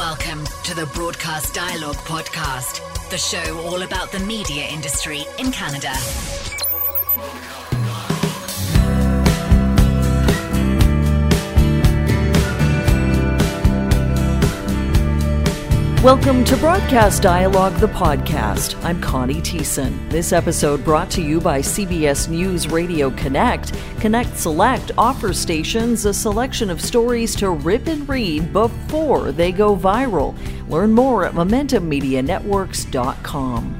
Welcome to the Broadcast Dialogue Podcast, the show all about the media industry in Canada. Welcome to Broadcast Dialogue, the podcast. I'm Connie Thiessen. This episode brought to you by CBS News Radio Connect. Connect Select offers stations a selection of stories to rip and read before they go viral. Learn more at MomentumMediaNetworks.com.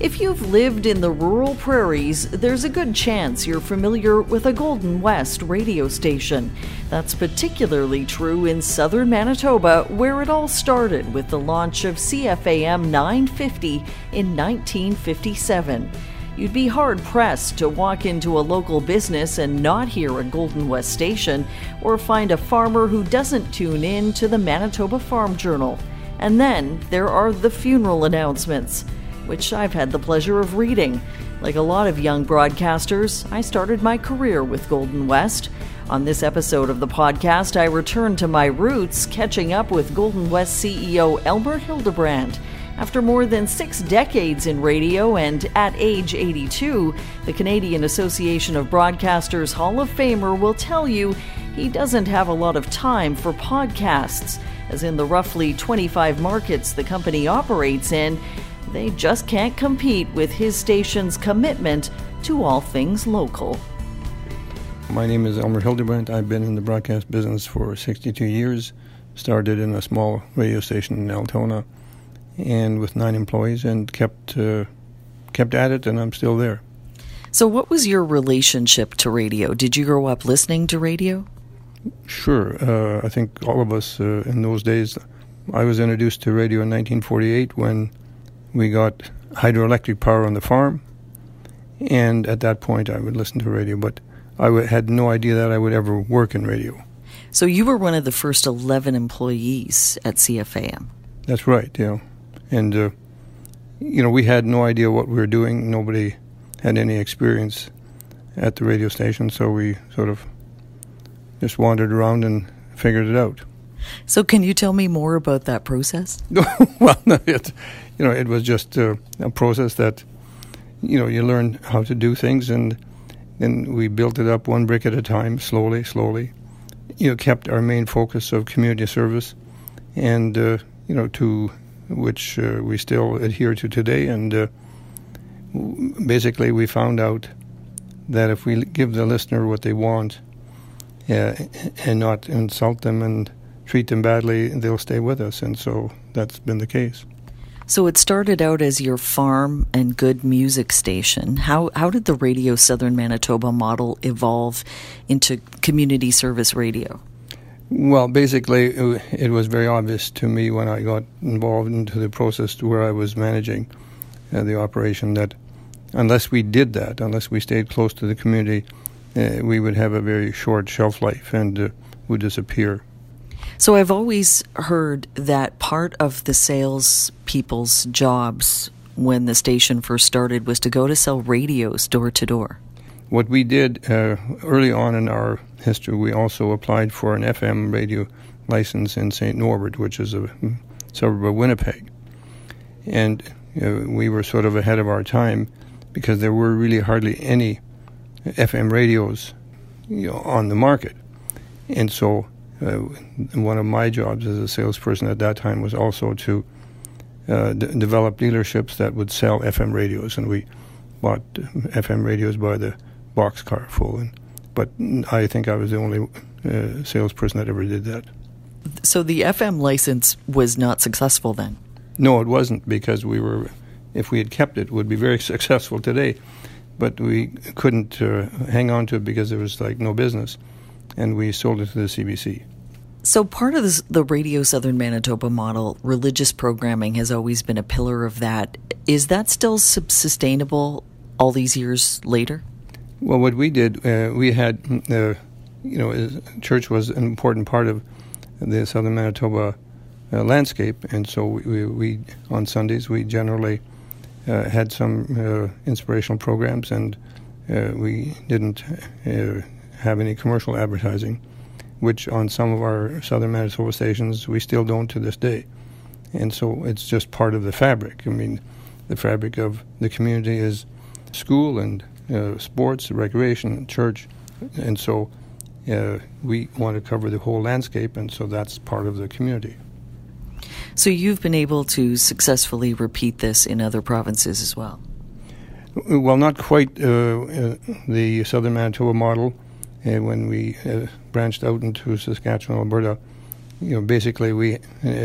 If you've lived in the rural prairies, there's a good chance you're familiar with a Golden West radio station. That's particularly true in southern Manitoba, where it all started with the launch of CFAM 950 in 1957. You'd be hard pressed to walk into a local business and not hear a Golden West station, or find a farmer who doesn't tune in to the Manitoba Farm Journal. And then there are the funeral announcements which I've had the pleasure of reading. Like a lot of young broadcasters, I started my career with Golden West. On this episode of the podcast, I return to my roots, catching up with Golden West CEO Elmer Hildebrand. After more than six decades in radio and at age 82, the Canadian Association of Broadcasters Hall of Famer will tell you he doesn't have a lot of time for podcasts, as in the roughly 25 markets the company operates in, they just can't compete with his station's commitment to all things local. My name is Elmer Hildebrand. I've been in the broadcast business for 62 years. Started in a small radio station in Altona, and with nine employees, and kept uh, kept at it, and I'm still there. So, what was your relationship to radio? Did you grow up listening to radio? Sure. Uh, I think all of us uh, in those days. I was introduced to radio in 1948 when we got hydroelectric power on the farm, and at that point I would listen to radio, but I w- had no idea that I would ever work in radio. So you were one of the first 11 employees at CFAM. That's right, yeah. And, uh, you know, we had no idea what we were doing. Nobody had any experience at the radio station, so we sort of just wandered around and figured it out. So, can you tell me more about that process? well, it, you know, it was just uh, a process that, you know, you learn how to do things, and then we built it up one brick at a time, slowly, slowly. You know, kept our main focus of community service, and uh, you know, to which uh, we still adhere to today. And uh, basically, we found out that if we give the listener what they want, uh, and not insult them and treat them badly, they'll stay with us. And so that's been the case. So it started out as your farm and good music station. How how did the Radio Southern Manitoba model evolve into community service radio? Well, basically, it was very obvious to me when I got involved into the process where I was managing uh, the operation that unless we did that, unless we stayed close to the community, uh, we would have a very short shelf life and uh, would disappear. So I've always heard that part of the sales people's jobs when the station first started was to go to sell radios door to door. What we did uh, early on in our history, we also applied for an FM radio license in St. Norbert, which is a suburb of Winnipeg. And uh, we were sort of ahead of our time because there were really hardly any FM radios you know, on the market. And so uh, one of my jobs as a salesperson at that time was also to uh, d- develop dealerships that would sell FM radios, and we bought FM radios by the boxcar full. And, but I think I was the only uh, salesperson that ever did that. So the FM license was not successful then. No, it wasn't because we were. If we had kept it, would be very successful today, but we couldn't uh, hang on to it because there was like no business, and we sold it to the CBC. So, part of this, the Radio Southern Manitoba model, religious programming has always been a pillar of that. Is that still sustainable all these years later? Well, what we did, uh, we had, uh, you know, church was an important part of the Southern Manitoba uh, landscape, and so we, we, on Sundays we generally uh, had some uh, inspirational programs, and uh, we didn't have any commercial advertising which on some of our southern Manitoba stations we still don't to this day. And so it's just part of the fabric. I mean, the fabric of the community is school and uh, sports, recreation, church, and so uh, we want to cover the whole landscape, and so that's part of the community. So you've been able to successfully repeat this in other provinces as well. Well, not quite uh, uh, the southern Manitoba model. Uh, when we uh, branched out into Saskatchewan, Alberta, you know, basically we uh,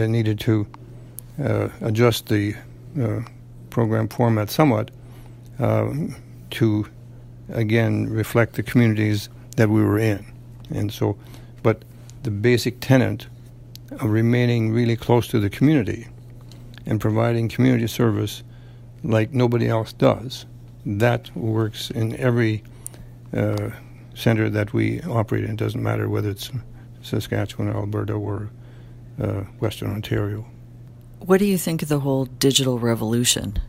needed to uh, adjust the program format somewhat to, again, reflect the communities that we were in, and so, but the basic tenet of remaining really close to the community and providing community service like nobody else does. That works in every uh, center that we operate in. It doesn't matter whether it's Saskatchewan, Alberta, or uh, Western Ontario. What do you think of the whole digital revolution?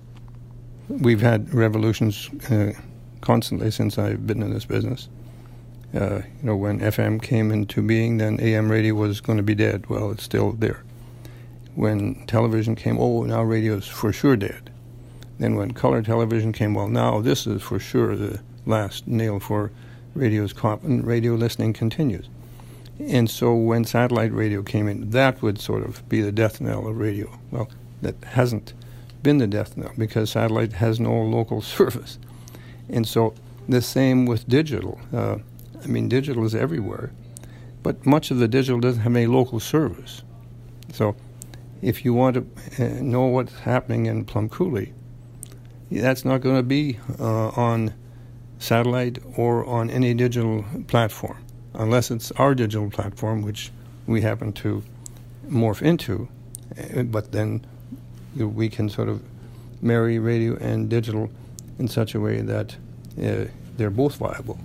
We've had revolutions uh, constantly since I've been in this business. Uh, you know, when FM came into being, then AM radio was going to be dead. Well, it's still there. When television came, oh, now radio's for sure dead. Then when color television came, well, now this is for sure the last nail for radio's comp, and radio listening continues. And so when satellite radio came in, that would sort of be the death knell of radio. Well, that hasn't been the death knell because satellite has no local service. And so the same with digital. Uh, I mean, digital is everywhere, but much of the digital doesn't have any local service. So, if you want to uh, know what's happening in Plum Coulee, that's not going to be uh, on satellite or on any digital platform, unless it's our digital platform, which we happen to morph into. Uh, but then we can sort of marry radio and digital in such a way that uh, they're both viable.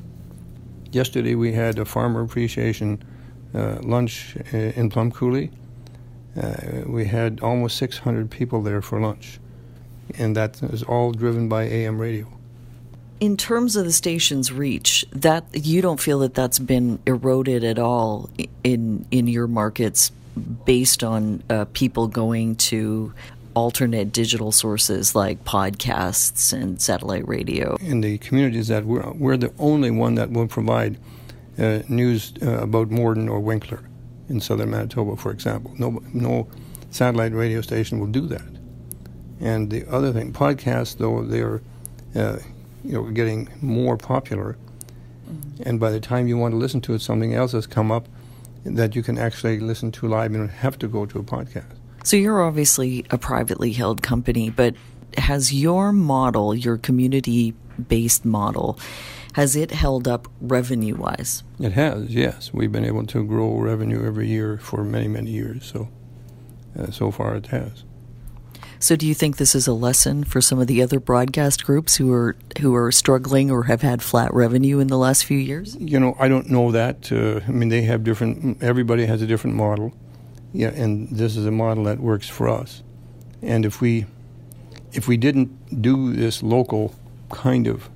Yesterday we had a farmer appreciation uh, lunch in Plum Coulee. Uh, we had almost 600 people there for lunch, and that is all driven by AM radio. In terms of the station's reach, that you don't feel that that's been eroded at all in in your markets based on uh, people going to alternate digital sources like podcasts and satellite radio. In the communities that we're, we're the only one that will provide uh, news uh, about Morden or Winkler in southern Manitoba, for example. No, no satellite radio station will do that. And the other thing, podcasts, though they're uh, you know getting more popular, mm-hmm. and by the time you want to listen to it, something else has come up that you can actually listen to live and don't have to go to a podcast. So you're obviously a privately held company, but has your model, your community based model, has it held up revenue wise? It has, yes. We've been able to grow revenue every year for many, many years. So, uh, so far it has. So, do you think this is a lesson for some of the other broadcast groups who are who are struggling or have had flat revenue in the last few years? You know, I don't know that. Uh, I mean, they have different. Everybody has a different model yeah, and this is a model that works for us. And if we if we didn't do this local kind of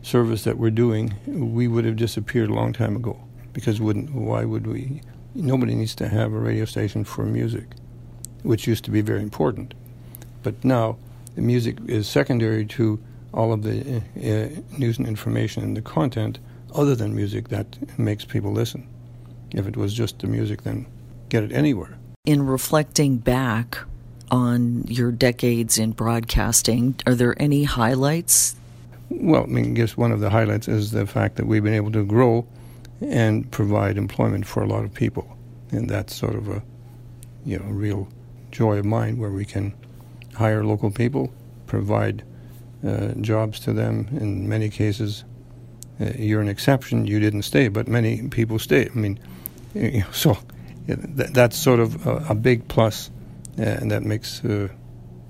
service that we're doing, we would have disappeared a long time ago. Because wouldn't why would we? Nobody needs to have a radio station for music, which used to be very important. But now the music is secondary to all of the uh, uh news and information and the content other than music that makes people listen. If it was just the music, then get it anywhere. In reflecting back on your decades in broadcasting, are there any highlights? Well, I mean, I guess one of the highlights is the fact that we've been able to grow and provide employment for a lot of people. And that's sort of a, you know, real joy of mine where we can hire local people, provide uh, jobs to them. In many cases, uh, you're an exception. You didn't stay, but many people stay. I mean, you know, so that's sort of a, a big plus, uh, and that makes uh,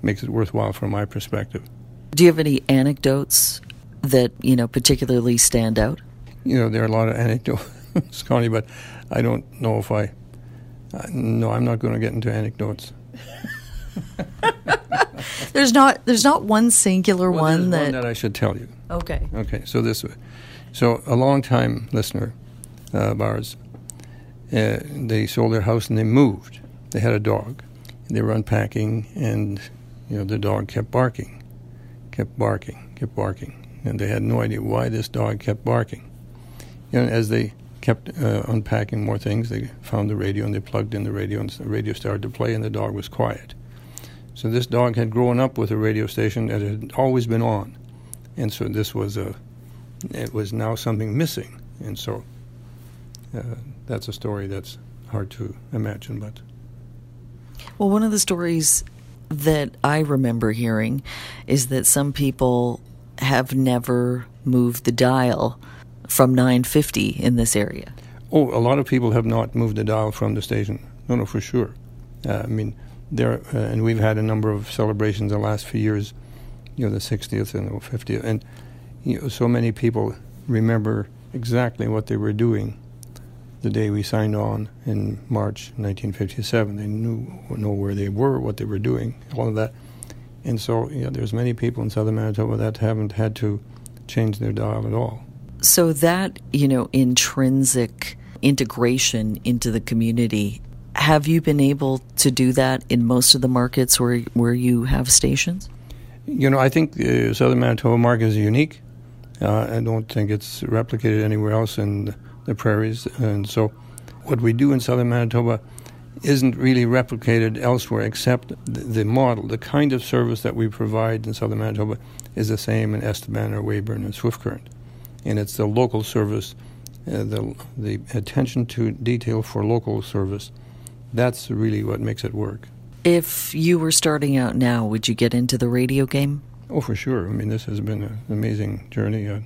makes it worthwhile from my perspective. Do you have any anecdotes that you know particularly stand out? You know, there are a lot of anecdotes, Connie, but I don't know if I. Uh, no, I'm not going to get into anecdotes. there's not there's not one singular well, one that one that I should tell you. Okay. Okay. So this way, so a long time listener uh, of ours uh, they sold their house and they moved. They had a dog. They were unpacking, and you know the dog kept barking, kept barking, kept barking, and they had no idea why this dog kept barking. You know, as they kept uh, unpacking more things, they found the radio and they plugged in the radio, and the radio started to play, and the dog was quiet. So this dog had grown up with a radio station that had always been on, and so this was a, it was now something missing, and so uh, that's a story that's hard to imagine, but. Well, one of the stories that I remember hearing is that some people have never moved the dial from 950 in this area. Oh, a lot of people have not moved the dial from the station. No, no, for sure. Uh, I mean, there, uh, and we've had a number of celebrations the last few years. You know, the 60th and the 50th, and you know, so many people remember exactly what they were doing the day we signed on in March 1957. They knew know where they were, what they were doing, all of that. And so, yeah, there's many people in southern Manitoba that haven't had to change their dial at all. So that, you know, intrinsic integration into the community, have you been able to do that in most of the markets where where you have stations? You know, I think the southern Manitoba market is unique. Uh, I don't think it's replicated anywhere else in the prairies. And so, what we do in southern Manitoba isn't really replicated elsewhere, except the, model, the kind of service that we provide in southern Manitoba is the same in Estevan or Weyburn and Swift Current. And it's the local service, uh, the, the attention to detail for local service. That's really what makes it work. If you were starting out now, would you get into the radio game? Oh, for sure. I mean, this has been an amazing journey. Uh,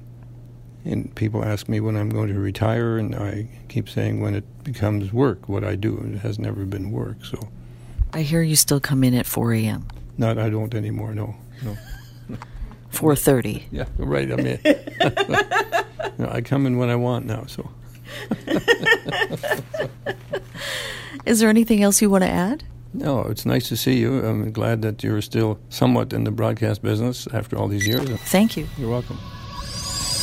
and people ask me when I'm going to retire, and I keep saying when it becomes work, what I do. It has never been work, so. I hear you still come in at 4 a.m. Not, I don't anymore. No, no. 4:30. Yeah, right. I mean, no, I come in when I want now. So. Is there anything else you want to add? No, it's nice to see you. I'm glad that you're still somewhat in the broadcast business after all these years. Thank you. You're welcome.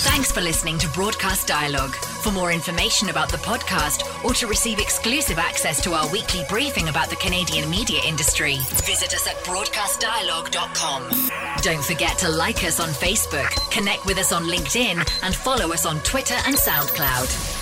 Thanks for listening to Broadcast Dialogue. For more information about the podcast or to receive exclusive access to our weekly briefing about the Canadian media industry, visit us at broadcastdialogue.com. Don't forget to like us on Facebook, connect with us on LinkedIn, and follow us on Twitter and SoundCloud.